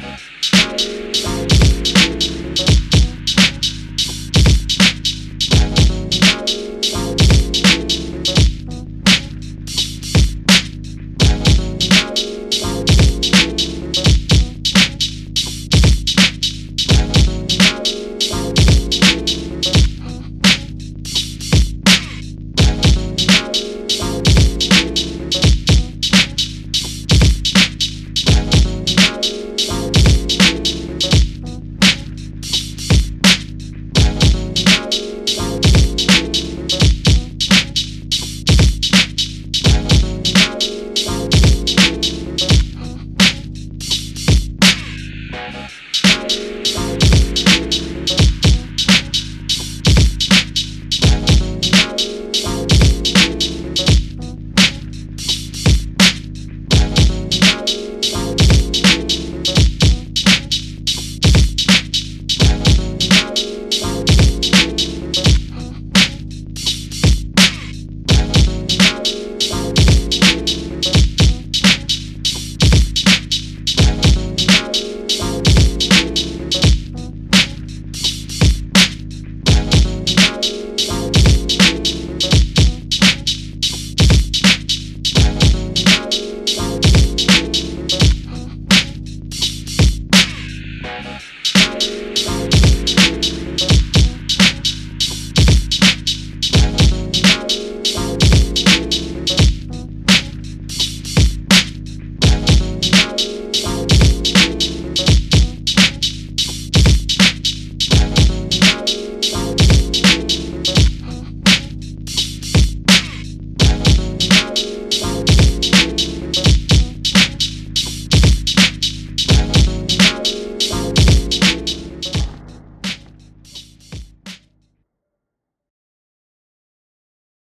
Bye.